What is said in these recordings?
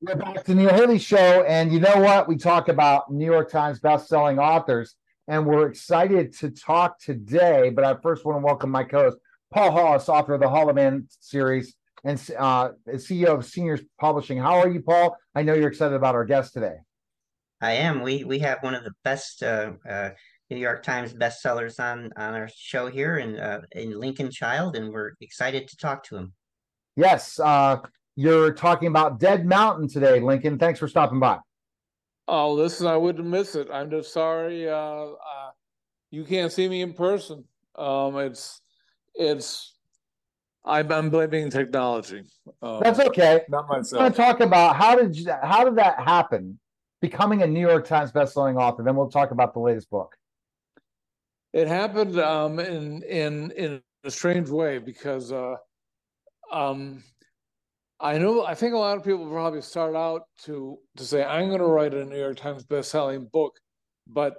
We're back to Neil Haley Show. And you know what? We talk about New York Times bestselling authors, and we're excited to talk today. But I first want to welcome my co host, Paul Hollis, author of the Hollow Man series and uh, CEO of Seniors Publishing. How are you, Paul? I know you're excited about our guest today. I am. We we have one of the best uh, uh, New York Times bestsellers on on our show here, in uh, in Lincoln Child, and we're excited to talk to him. Yes, uh, you're talking about Dead Mountain today, Lincoln. Thanks for stopping by. Oh, listen, I wouldn't miss it. I'm just sorry uh, uh, you can't see me in person. Um, it's it's I'm, I'm blaming technology. Um, That's okay. Not myself. I want to talk about how did you, how did that happen? Becoming a New York Times bestselling author. Then we'll talk about the latest book. It happened um, in in in a strange way because uh, um, I know. I think a lot of people probably start out to to say, "I'm going to write a New York Times best-selling book," but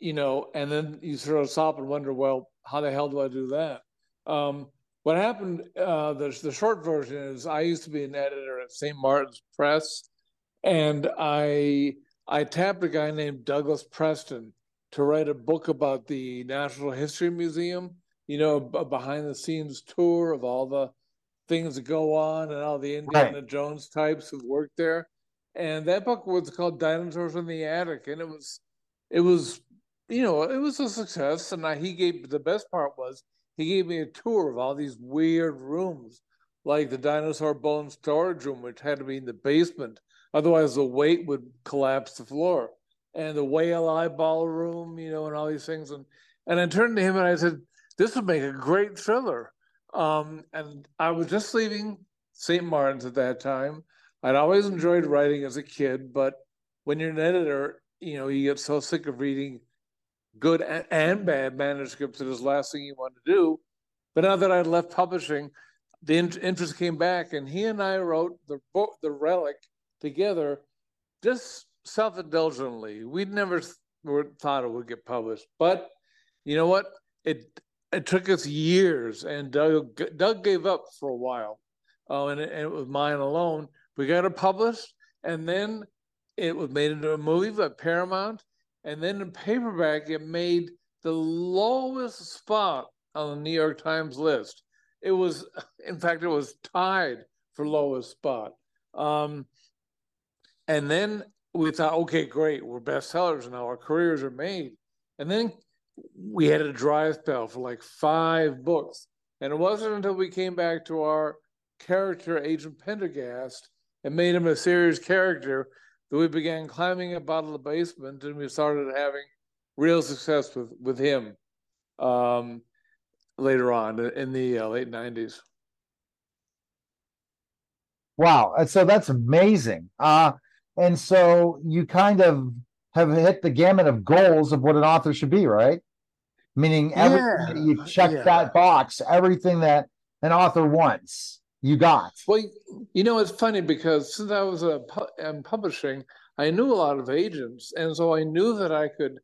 you know, and then you sort of stop and wonder, well, how the hell do I do that? Um, what happened? Uh, the the short version is, I used to be an editor at St. Martin's Press, and I I tapped a guy named Douglas Preston to write a book about the Natural History Museum. You know, a behind the scenes tour of all the things that go on and all the Indiana right. Jones types who worked there. And that book was called Dinosaurs in the Attic, and it was, it was, you know, it was a success. And I, he gave the best part was he gave me a tour of all these weird rooms, like the dinosaur bone storage room, which had to be in the basement, otherwise the weight would collapse the floor, and the whale eyeball room, you know, and all these things. And and I turned to him and I said, "This would make a great thriller." Um, and I was just leaving St. Martin's at that time. I'd always enjoyed writing as a kid, but when you're an editor, you know, you get so sick of reading good and bad manuscripts that is the last thing you want to do. But now that I'd left publishing, the interest came back, and he and I wrote the book, The Relic, together, just self-indulgently. We'd never thought it would get published, but you know what? It it took us years, and Doug Doug gave up for a while, uh, and, it, and it was mine alone. We got it published, and then it was made into a movie by Paramount, and then in paperback, it made the lowest spot on the New York Times list. It was, in fact, it was tied for lowest spot. Um, and then we thought, okay, great, we're bestsellers now. Our careers are made. And then we had a dry spell for like five books. And it wasn't until we came back to our character, Agent Pendergast, and made him a serious character that we began climbing up out of the basement and we started having real success with, with him um, later on in the uh, late 90s. Wow. So that's amazing. Uh, and so you kind of have hit the gamut of goals of what an author should be, right? Meaning everything yeah, you check yeah. that box, everything that an author wants, you got. Well, you know, it's funny because since I was a in publishing, I knew a lot of agents, and so I knew that I could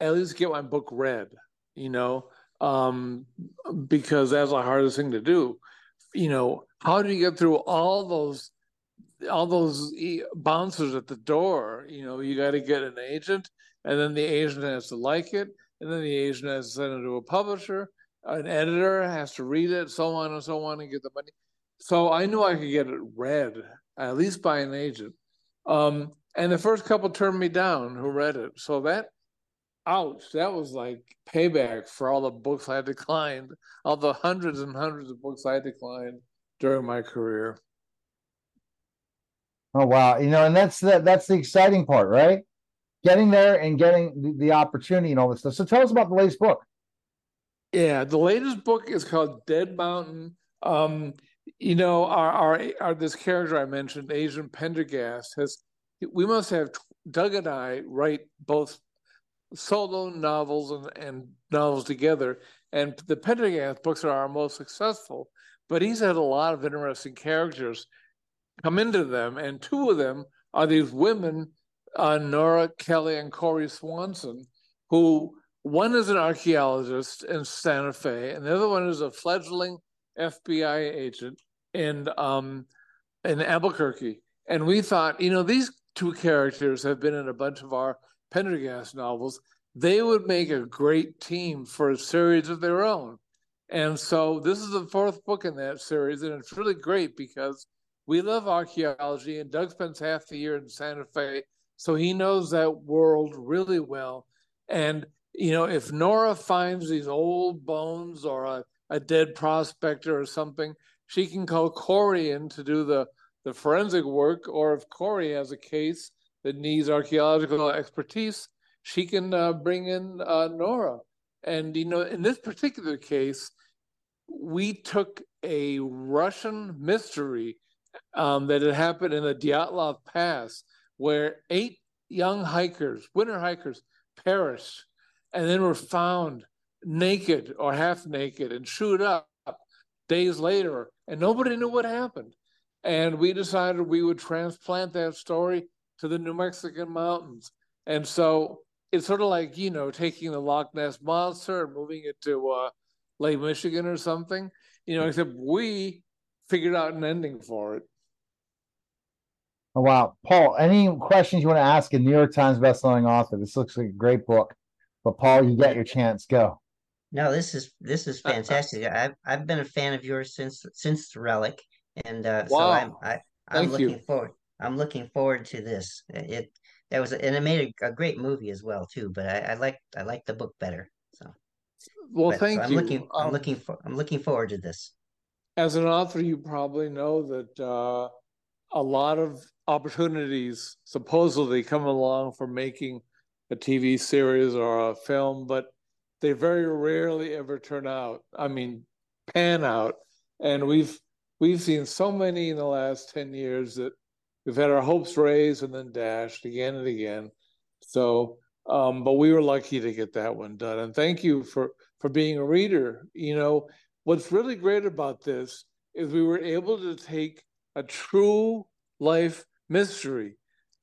at least get my book read. You know, um, because that's the hardest thing to do. You know, how do you get through all those all those bouncers at the door? You know, you got to get an agent, and then the agent has to like it, and then the agent has to send it to a publisher. An editor has to read it, so on and so on, and get the money. So I knew I could get it read at least by an agent. Um, and the first couple turned me down who read it. So that, ouch, that was like payback for all the books I declined, all the hundreds and hundreds of books I declined during my career. Oh wow, you know, and that's the that's the exciting part, right? Getting there and getting the, opportunity and all this stuff. So tell us about the latest book. Yeah, the latest book is called Dead Mountain. Um, you know, our, our, our this character I mentioned, Agent Pendergast, has we must have Doug and I write both solo novels and, and novels together, and the Pendergast books are our most successful. But he's had a lot of interesting characters come into them, and two of them are these women uh, Nora Kelly and Corrie Swanson, who one is an archaeologist in Santa Fe, and the other one is a fledgling FBI agent in um, in Albuquerque. And we thought, you know, these two characters have been in a bunch of our Pendergast novels. They would make a great team for a series of their own. And so this is the fourth book in that series, and it's really great because we love archaeology, and Doug spends half the year in Santa Fe, so he knows that world really well. And you know, if Nora finds these old bones or a, a dead prospector or something, she can call Corrie in to do the the forensic work, or if Corrie has a case that needs archaeological expertise, she can uh, bring in uh, Nora. And you know, in this particular case, we took a Russian mystery um, that had happened in the Dyatlov Pass, where eight young hikers, winter hikers, perished and then were found naked or half naked and chewed up days later, and nobody knew what happened. And we decided we would transplant that story to the New Mexican mountains. And so it's sort of like, you know, taking the Loch Ness Monster and moving it to uh, Lake Michigan or something, you know, except we figured out an ending for it. Oh, wow. Paul, any questions you want to ask a New York Times bestselling author? This looks like a great book. But Paul, you get your chance. Go. No, this is this is fantastic. I've I've been a fan of yours since since the Relic, and uh, wow. so I'm I, I'm Thank looking you. forward. I'm looking forward to this. It that was and it made a, a great movie as well too. But I, I like I like the book better. So well, but, thank so I'm you. Looking, I'm um, looking for I'm looking forward to this. As an author, you probably know that uh, a lot of opportunities supposedly come along for making a TV series or a film, but they very rarely ever turn out. I mean, pan out. And we've we've seen so many in the last 10 years that we've had our hopes raised and then dashed again and again. So um, but we were lucky to get that one done. And thank you for for being a reader. You know, what's really great about this is we were able to take a true life mystery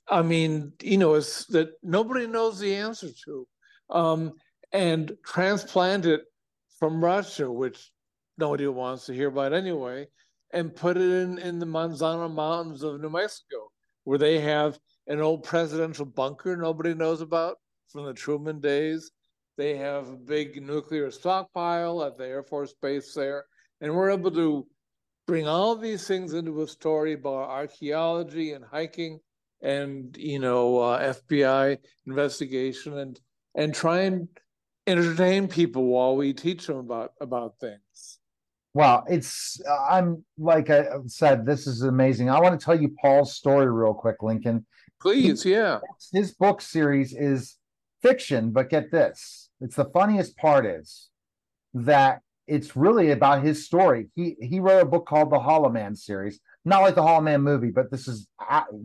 I mean, you know, it's that nobody knows the answer to, um, and transplant it from Russia, which nobody wants to hear about anyway, and put it in, in the Manzano Mountains of New Mexico, where they have an old presidential bunker nobody knows about from the Truman days. They have a big nuclear stockpile at the Air Force Base there. And we're able to bring all these things into a story about archaeology and hiking and you know uh, FBI investigation and and try and entertain people while we teach them about about things. Wow, it's I'm like I said, this is amazing. I want to tell you Paul's story real quick, Lincoln. Please, he, yeah. His book series is fiction, but get this. It's the funniest part is that it's really about his story. He he wrote a book called the Hollow Man series, not like the Hollow Man movie, but this is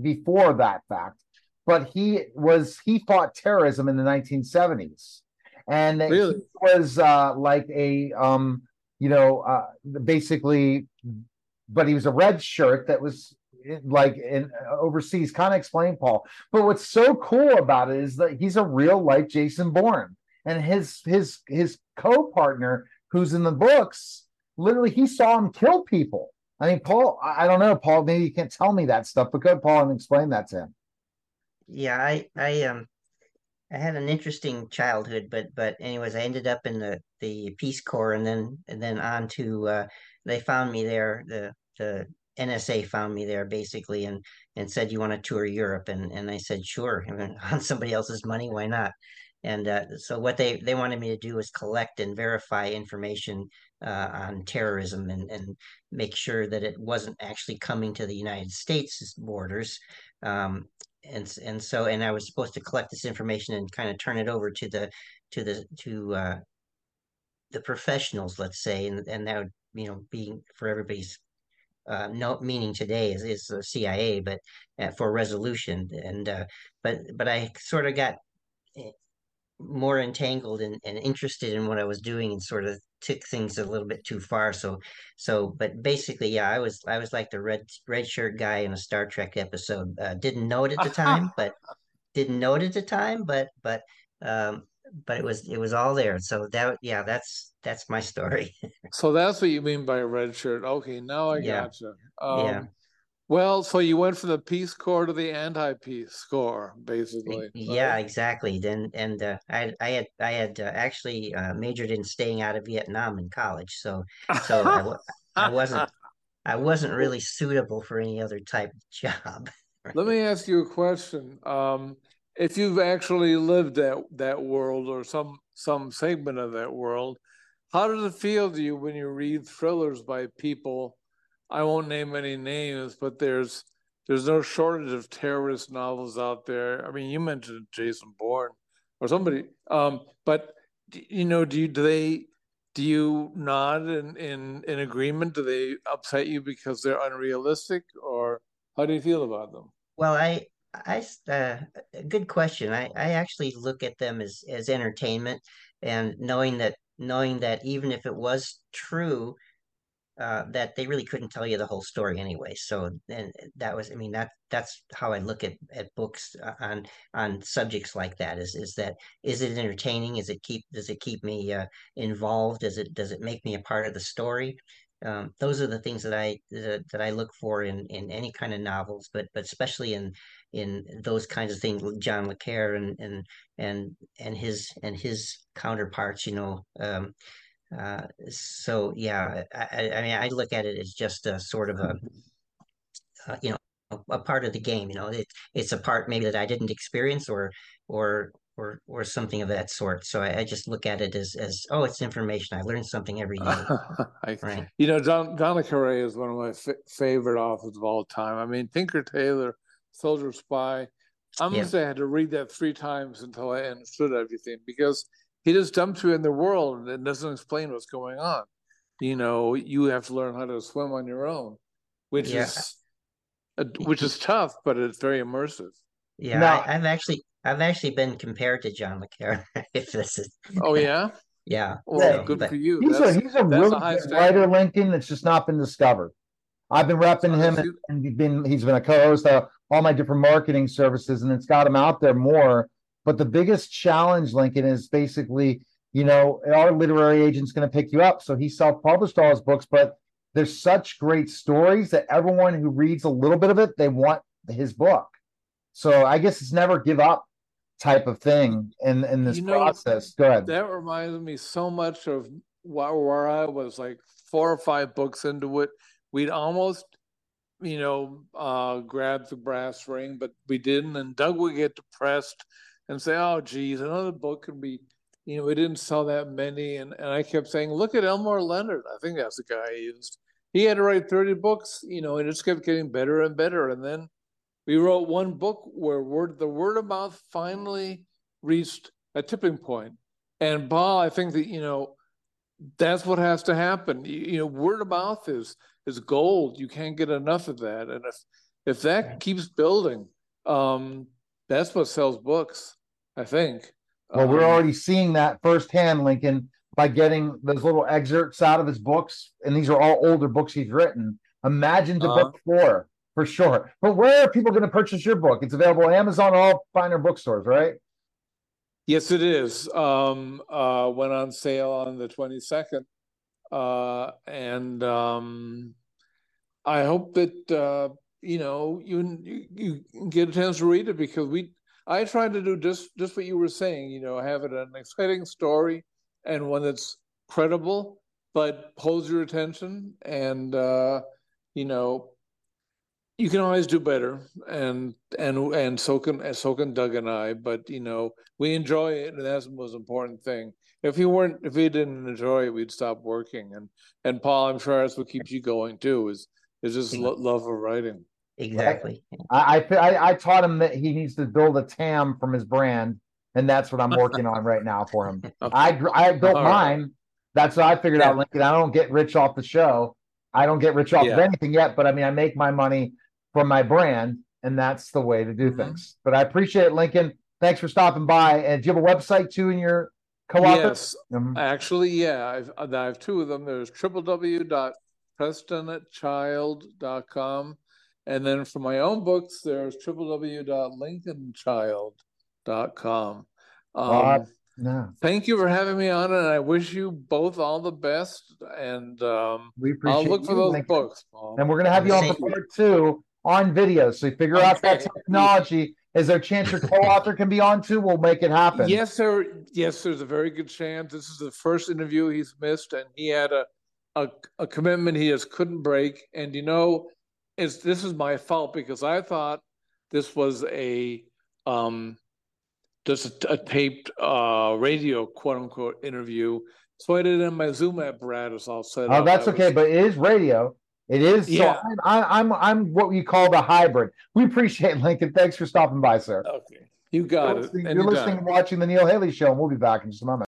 before that fact. But he was he fought terrorism in the 1970s, and really? he was uh, like a um, you know uh, basically, but he was a red shirt that was like in overseas. Kind of explain, Paul. But what's so cool about it is that he's a real life Jason Bourne, and his his his co partner who's in the books literally he saw him kill people I mean, Paul, I don't know, Paul. Maybe you can't tell me that stuff, but go, Paul, and explain that to him. Yeah, I, I, um, I had an interesting childhood, but, but, anyways, I ended up in the the Peace Corps, and then, and then on to, uh, they found me there. The the NSA found me there basically, and and said, "You want to tour Europe?" And and I said, "Sure." I mean, on somebody else's money, why not? And uh, so what they they wanted me to do was collect and verify information uh, on terrorism and, and make sure that it wasn't actually coming to the United States borders. Um, and and so and I was supposed to collect this information and kind of turn it over to the to the to uh, the professionals, let's say, and and that would you know be for everybody's uh, no meaning today is, is the CIA, but uh, for resolution. And uh, but but I sort of got eh, more entangled and, and interested in what I was doing and sort of took things a little bit too far. So so but basically, yeah, I was I was like the red red shirt guy in a Star Trek episode. Uh, didn't know it at the time, but didn't know it at the time, but but um but it was it was all there. So that yeah, that's that's my story. so that's what you mean by red shirt. Okay, now I yeah. gotcha. Um, yeah. Well, so you went from the Peace Corps to the anti-Peace Corps, basically. Yeah, right? exactly. Then, and uh, I, I had, I had uh, actually uh, majored in staying out of Vietnam in college, so, so I, I wasn't, I wasn't really suitable for any other type of job. Right? Let me ask you a question. Um, if you've actually lived that that world or some some segment of that world, how does it feel to you when you read thrillers by people? I won't name any names, but there's there's no shortage of terrorist novels out there. I mean, you mentioned Jason Bourne or somebody, um, but you know, do you do they do you nod in, in in agreement? Do they upset you because they're unrealistic, or how do you feel about them? Well, I I uh, good question. I I actually look at them as as entertainment, and knowing that knowing that even if it was true, uh, that they really couldn't tell you the whole story anyway. So and that was, I mean, that that's how I look at at books uh, on on subjects like that. Is is that is it entertaining? Is it keep does it keep me uh, involved? Does it does it make me a part of the story? Um, those are the things that I that, that I look for in in any kind of novels, but but especially in in those kinds of things, John le Carre and and and and his and his counterparts, you know. Um, uh, so yeah, I, I, mean, I look at it as just a sort of a, uh, you know, a, a, part of the game. You know, it, it's a part maybe that I didn't experience or or or or something of that sort. So I, I just look at it as as oh, it's information. I learn something every day. I, right. You know, John le Carre is one of my f- favorite authors of all time. I mean, Tinker Tailor, Soldier Spy. I'm yeah. gonna say I had to read that three times until I understood everything because he just dumps you in the world and doesn't explain what's going on. You know, you have to learn how to swim on your own, which yeah. is which is tough, but it's very immersive. Yeah, now, I, have actually I've actually been compared to John le Carre. if this is oh yeah, yeah. Well, yeah, good for you. He's that's, a he's a really a good writer, Lincoln. That's just not been discovered. I've been repping him, and, and he's been he's been a co-host of all my different marketing services, and it's got him out there more but the biggest challenge, Lincoln, is basically, you know, our literary agent's going to pick you up. So he self published all his books, but there's such great stories that everyone who reads a little bit of it, they want his book. So I guess it's never give up type of thing in in this you know, process. Go ahead. That reminds me so much of where, I was like four or five books into it. We'd almost, you know, uh, grabbed the brass ring, but we didn't. And Doug would get depressed and say, oh, geez, another book could be, you know, we didn't sell that many. And, and I kept saying, look at Elmore Leonard. I think that's the guy I used. He had to write 30 books, you know, and it just kept getting better and better. And then we wrote one book where word the word of mouth finally reached a tipping point. And Paul, I think that, you know, that's what has to happen. You, you know, word of mouth is is gold. You can't get enough of that. And if if that keeps building, um, that's what sells books. I think. Well, um, we're already seeing that firsthand, Lincoln, by getting those little excerpts out of his books, and these are all older books he's written. Imagine the uh, book four for sure. But where are people going to purchase your book? It's available on Amazon, all finer bookstores, right? Yes, it is. Um, uh, went on sale on the twenty second, uh, and um, I hope that uh, you know you, you you get a chance to read it because we I tried to do just just what you were saying. You know, have it an exciting story and one that's credible, but holds your attention. And uh, you know, you can always do better, and and and so can so can Doug and I. But you know, we enjoy it, and that's the most important thing. If you weren't, if we didn't enjoy it, we'd stop working. And and Paul, I'm sure that's what keeps you going too. Is is just love of writing. Exactly. I, I I taught him that he needs to build a TAM from his brand, and that's what I'm working on right now for him. I I built All mine. Right. That's what I figured yeah. out, Lincoln. I don't get rich off the show. I don't get rich off yeah. of anything yet, but I mean, I make my money from my brand, and that's the way to do mm-hmm. things. But I appreciate it, Lincoln. Thanks for stopping by. And do you have a website too in your co-op? Yes, mm-hmm. actually, yeah, I've I have two of them. There's www.prestonchild.com and then for my own books, there's www.lincolnchild.com. Um, no. Thank you for having me on, and I wish you both all the best. And um, we appreciate I'll look for those books. Paul. And we're going to have you on for part two on video. So you figure out that technology. Is there a chance your co-author can be on too? We'll make it happen. Yes, sir. Yes, there's a very good chance. This is the first interview he's missed, and he had a a, a commitment he just couldn't break. And you know, it's this is my fault because I thought this was a um just a, a taped uh radio quote unquote interview. So I did it in my Zoom apparatus all set Oh, that's was- okay, but it is radio. It is. Yeah. So I'm, I'm I'm what you call the hybrid. We appreciate Lincoln. Thanks for stopping by, sir. okay, you got You're it. listening, you're you listening and watching the Neil Haley Show, and we'll be back in just a moment.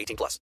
18 plus.